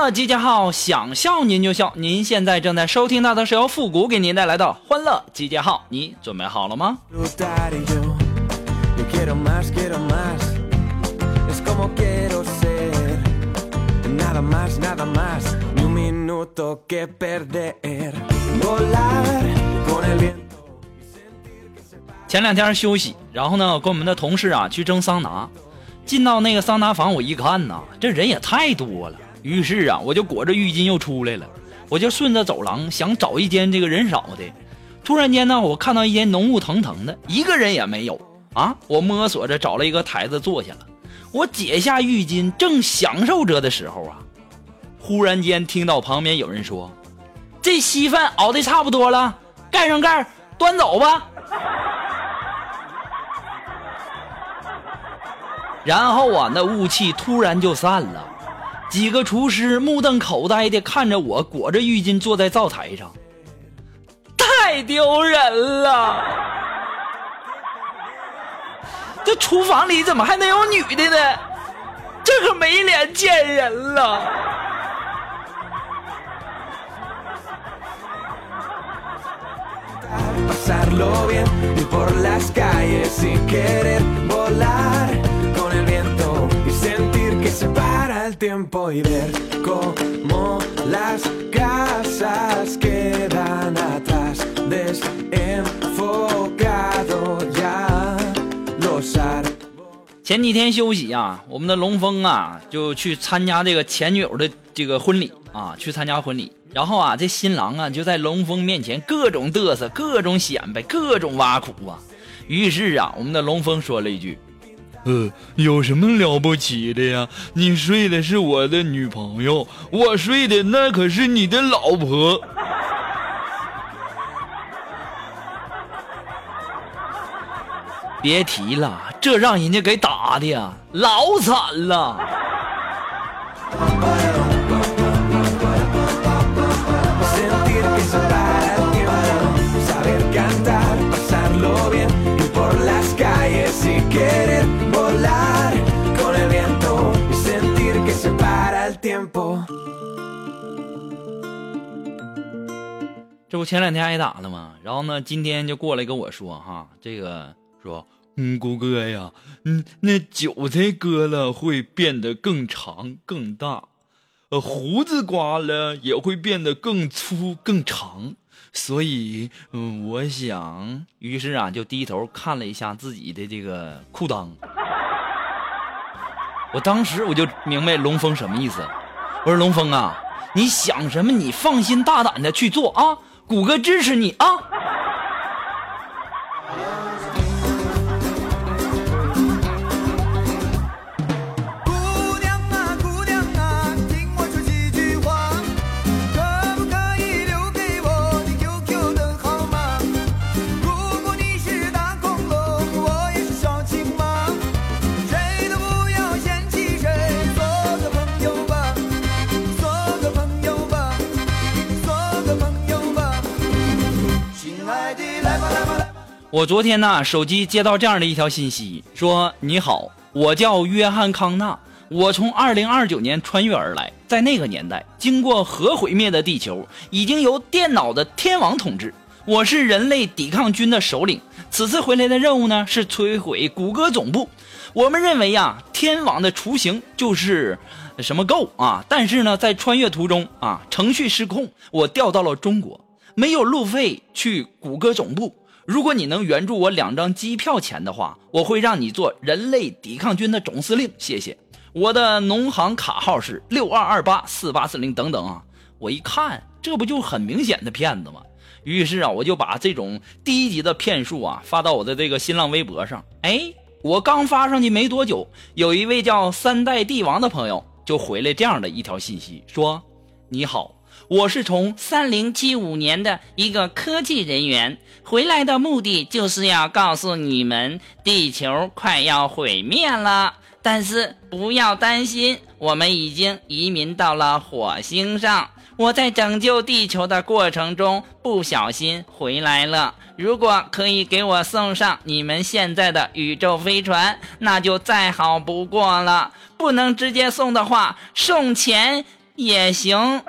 欢乐集结号想笑您就笑。您现在正在收听到的是由复古给您带来的欢乐集结号你准备好了吗？前两天休息然后呢跟我们的同事啊去蒸桑拿。进到那个桑拿房我一看呐这人也太多了。于是啊，我就裹着浴巾又出来了。我就顺着走廊想找一间这个人少的。突然间呢，我看到一间浓雾腾腾的，一个人也没有啊。我摸索着找了一个台子坐下了。我解下浴巾，正享受着的时候啊，忽然间听到旁边有人说：“这稀饭熬的差不多了，盖上盖，端走吧。”然后啊，那雾气突然就散了，几个厨师目瞪口呆的看着我裹着浴巾坐在灶台上，太丢人了！这厨房里怎么还能有女的呢？这可没脸见人了！the boy 前几天休息啊，我们的龙峰啊就去参加这个前女友的这个婚礼啊，去参加婚礼，然后啊这新郎啊就在龙峰面前各种嘚瑟，各种显摆，各种挖苦啊，于是啊我们的龙峰说了一句。呃，有什么了不起的呀？你睡的是我的女朋友，我睡的那可是你的老婆。”别提了，这让人家给打的呀，老惨了。不前两天挨打了吗？然后呢，今天就过来跟我说哈，这个说，嗯，谷哥呀，嗯，那韭菜割了会变得更长更大，呃，胡子刮了也会变得更粗更长，所以，嗯，我想，于是啊，就低头看了一下自己的这个裤裆，我当时我就明白龙峰什么意思，我说龙峰啊，你想什么？你放心大胆的去做啊，谷歌支持你啊。我昨天呢，手机接到这样的一条信息，说：“你好，我叫约翰康纳，我从2029年穿越而来，在那个年代，经过核毁灭的地球已经由电脑的天王统治，我是人类抵抗军的首领。此次回来的任务呢，是摧毁谷歌总部。我们认为呀，天网的雏形就是什么 Go 啊，但是呢，在穿越途中啊，程序失控，我掉到了中国，没有路费去谷歌总部。”如果你能援助我两张机票钱的话，我会让你做人类抵抗军的总司令。谢谢。我的农行卡号是六二二八四八四零等等啊。我一看，这不就很明显的骗子吗？于是啊，我就把这种低级的骗术啊发到我的这个新浪微博上。哎，我刚发上去没多久，有一位叫三代帝王的朋友就回来这样的一条信息，说：“你好，我是从三零七五年的一个科技人员，回来的目的就是要告诉你们，地球快要毁灭了。但是不要担心，我们已经移民到了火星上。我在拯救地球的过程中不小心回来了。如果可以给我送上你们现在的宇宙飞船，那就再好不过了。不能直接送的话，送钱也行。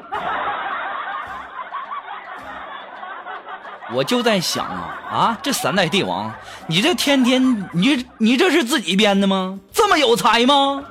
我就在想啊啊，这三代帝王，你这天天你你这是自己编的吗？这么有才吗？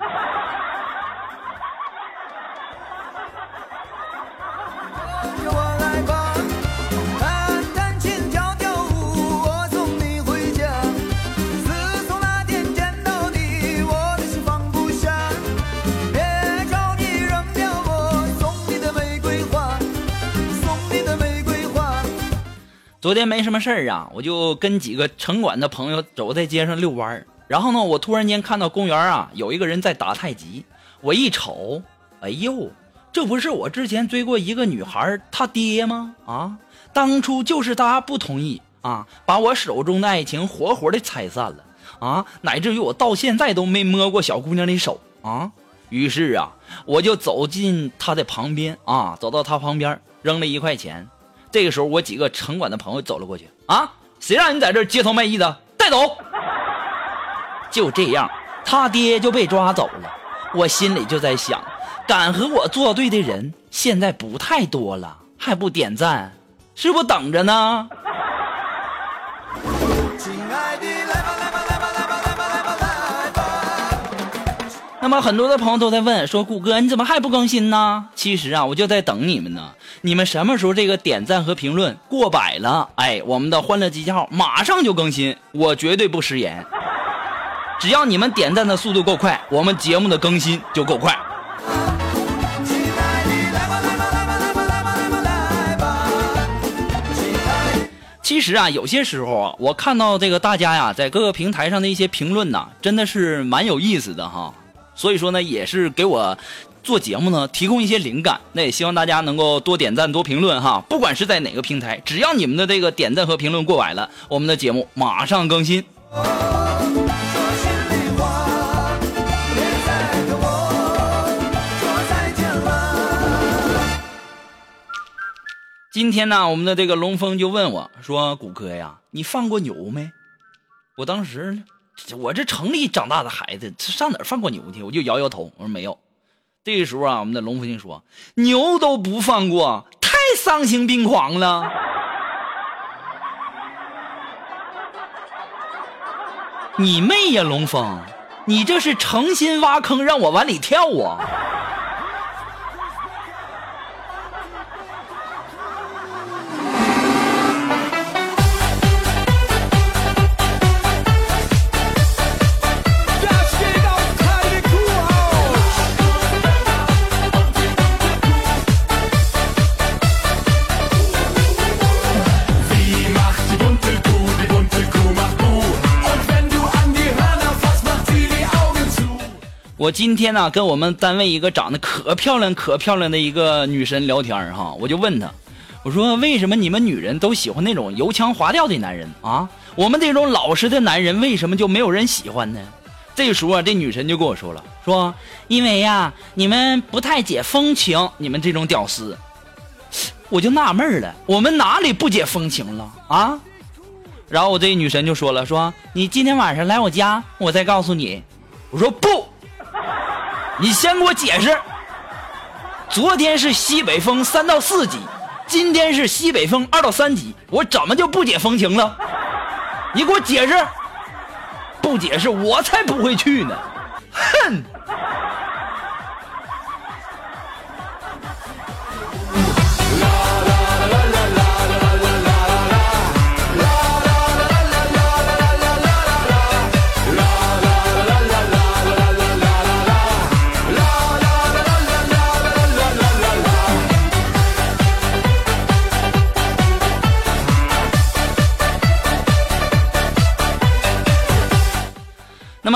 昨天没什么事儿啊，我就跟几个城管的朋友走在街上遛弯儿。然后呢，我突然间看到公园啊有一个人在打太极，我一瞅，哎呦，这不是我之前追过一个女孩她爹吗？啊，当初就是他不同意啊，把我手中的爱情活活的拆散了啊，乃至于我到现在都没摸过小姑娘的手啊。于是啊，我就走进她的旁边啊，走到她旁边扔了一块钱。这个时候，我几个城管的朋友走了过去啊，谁让你在这街头卖艺的？带走！就这样，他爹就被抓走了。我心里就在想，敢和我作对的人现在不太多了，还不点赞，是不等着呢？那么很多的朋友都在问说，谷歌你怎么还不更新呢？其实啊，我就在等你们呢。你们什么时候这个点赞和评论过百了？哎，我们的欢乐集结号马上就更新，我绝对不食言。只要你们点赞的速度够快，我们节目的更新就够快。其实啊，有些时候啊，我看到这个大家呀，在各个平台上的一些评论呐，真的是蛮有意思的哈。所以说呢，也是给我做节目呢提供一些灵感。那也希望大家能够多点赞、多评论哈。不管是在哪个平台，只要你们的这个点赞和评论过百了，我们的节目马上更新。今天呢，我们的这个龙峰就问我说：“谷歌呀，你放过牛没？”我当时，我这城里长大的孩子，上哪儿放过牛去？我就摇摇头，我说没有。这个时候啊，我们的龙峰就说：“牛都不放过，太丧心病狂了。”你妹呀，龙峰！你这是诚心挖坑让我往里跳啊！今天呢，跟我们单位一个长得可漂亮、可漂亮的一个女神聊天哈，我就问她，我说为什么你们女人都喜欢那种油腔滑调的男人啊？我们这种老实的男人为什么就没有人喜欢呢？这时候啊，这女神就跟我说了，说因为呀，你们不太解风情，你们这种屌丝，我就纳闷了，我们哪里不解风情了啊？然后我这女神就说了，说你今天晚上来我家，我再告诉你。我说不。你先给我解释。昨天是西北风三到四级，今天是西北风二到三级，我怎么就不解风情了？你给我解释！不解释，我才不会去呢！哼！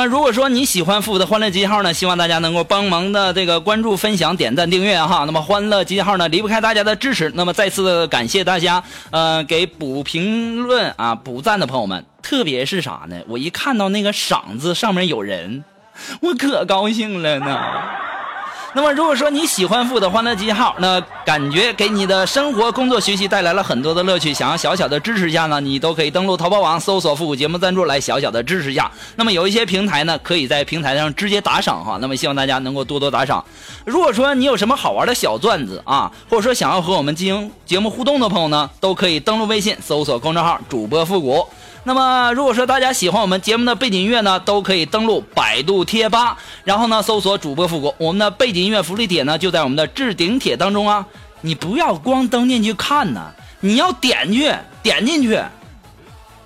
如果说你喜欢复古的欢乐集结号呢，希望大家能够帮忙的这个关注、分享、点赞、订阅哈。那么欢乐集结号呢离不开大家的支持，那么再次的感谢大家，呃，给补评论啊、补赞的朋友们，特别是啥呢？我一看到那个赏字上面有人，我可高兴了呢。那么，如果说你喜欢复的欢乐集结号，那感觉给你的生活、工作、学习带来了很多的乐趣，想要小小的支持一下呢，你都可以登录淘宝网搜索“复古节目赞助”来小小的支持一下。那么有一些平台呢，可以在平台上直接打赏哈。那么希望大家能够多多打赏。如果说你有什么好玩的小段子啊，或者说想要和我们进行节目互动的朋友呢，都可以登录微信搜索公众号“主播复古”。那么，如果说大家喜欢我们节目的背景音乐呢，都可以登录百度贴吧，然后呢搜索主播复古，我们的背景音乐福利帖呢就在我们的置顶帖当中啊。你不要光登进去看呢，你要点去，点进去，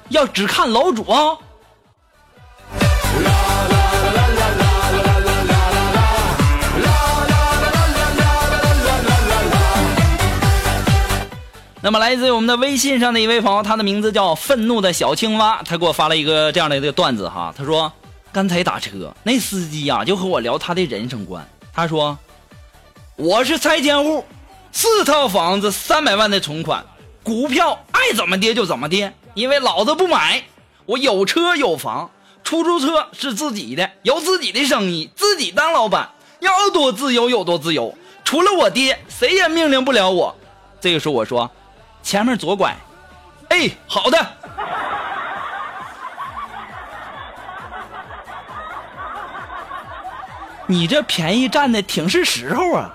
要只看楼主啊。那么，来自于我们的微信上的一位朋友，他的名字叫愤怒的小青蛙，他给我发了一个这样的一个段子哈。他说，刚才打车，那司机呀、就和我聊他的人生观。他说，我是拆迁户，四套房子，三百万的存款，股票爱怎么跌就怎么跌，因为老子不买。我有车有房，出租车是自己的，有自己的生意，自己当老板，要多自由有多自由。除了我爹，谁也命令不了我。这个时候我说。前面左拐，哎，好的。你这便宜占的挺是时候啊！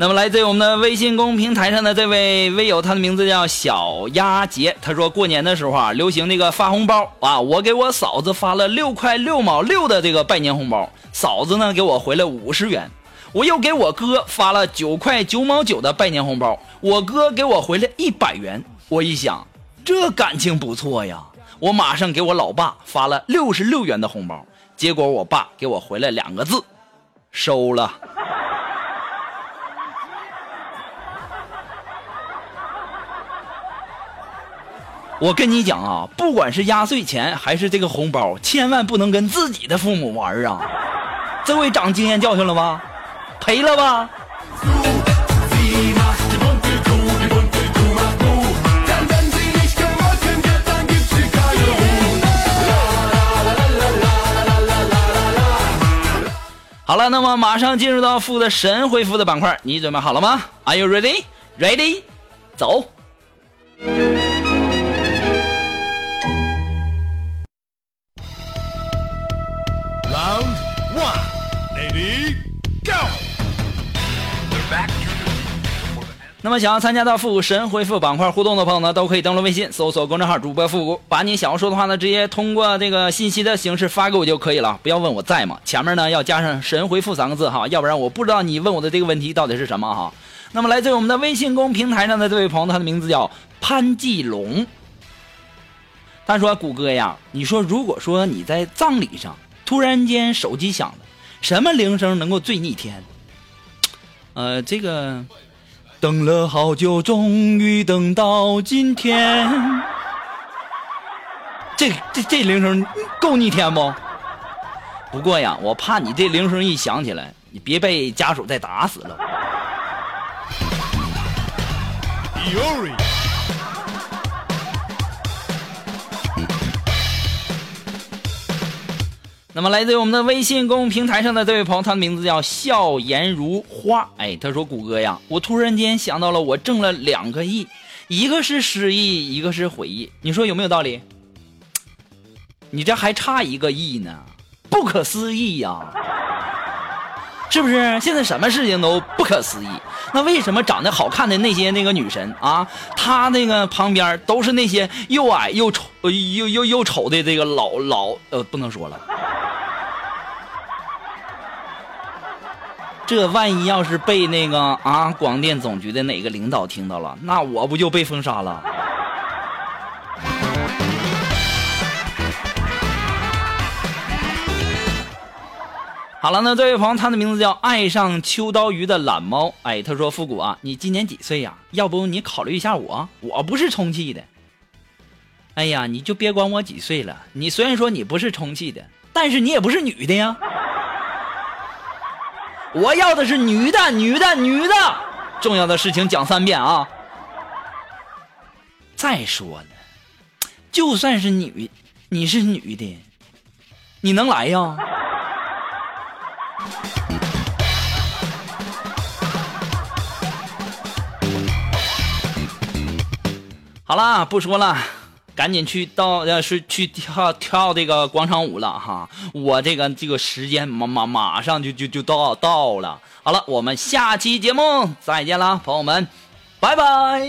那么来自于我们的微信公平台上的这位微友，他的名字叫小鸭杰。他说过年的时候啊，流行那个发红包啊，我给我嫂子发了六块六毛六的这个拜年红包，嫂子呢给我回了五十元。我又给我哥发了九块九毛九的拜年红包，我哥给我回了一百元。我一想，这感情不错呀，我马上给我老爸发了六十六元的红包，结果我爸给我回了两个字：收了。我跟你讲啊不管是压岁钱还是这个红包千万不能跟自己的父母玩啊。这回长经验教训了吧？赔了吧？好了那么马上进入到负的神回复的板块你准备好了吗？Are you ready ready 走。那么想要参加到复古神回复板块互动的朋友呢，都可以登录微信搜索公众号主播复古，把你想要说的话呢，直接通过这个信息的形式发给我就可以了，不要问我在吗？前面呢要加上神回复三个字哈，要不然我不知道你问我的这个问题到底是什么哈。那么来自于我们的微信公平台上的这位朋友，他的名字叫潘继龙。他说：“谷歌呀，你说如果说你在葬礼上突然间手机响了，什么铃声能够最逆天？呃，这个等了好久，终于等到今天。这这这铃声够逆天不？不过呀，我怕你这铃声一响起来，你别被家属再打死了。那么来自于我们的微信公众平台上的这位朋友，他的名字叫笑颜如花。哎，他说：“谷歌呀，我突然间想到了，我挣了两个亿，一个是失忆，一个是回忆，你说有没有道理？你这还差一个亿呢，不可思议呀、是不是？现在什么事情都不可思议。那为什么长得好看的那些那个女神啊，她那个旁边都是那些又矮又丑又又又丑的这个老老呃，不能说了。”这万一要是被那个啊广电总局的哪个领导听到了，那我不就被封杀了？好了，那这位朋友，他的名字叫爱上秋刀鱼的懒猫。哎，他说：“复古啊，你今年几岁呀？要不你考虑一下我，我不是充气的。”哎呀，你就别管我几岁了。你虽然说你不是充气的，但是你也不是女的呀。我要的是女的，女的，女的。重要的事情讲三遍啊！再说了，就算是女，你是女的，你能来呀？好啦，不说了，赶紧去到要是去跳跳这个广场舞了哈我这个这个时间马马马上就就就到到了好了我们下期节目再见啦朋友们拜拜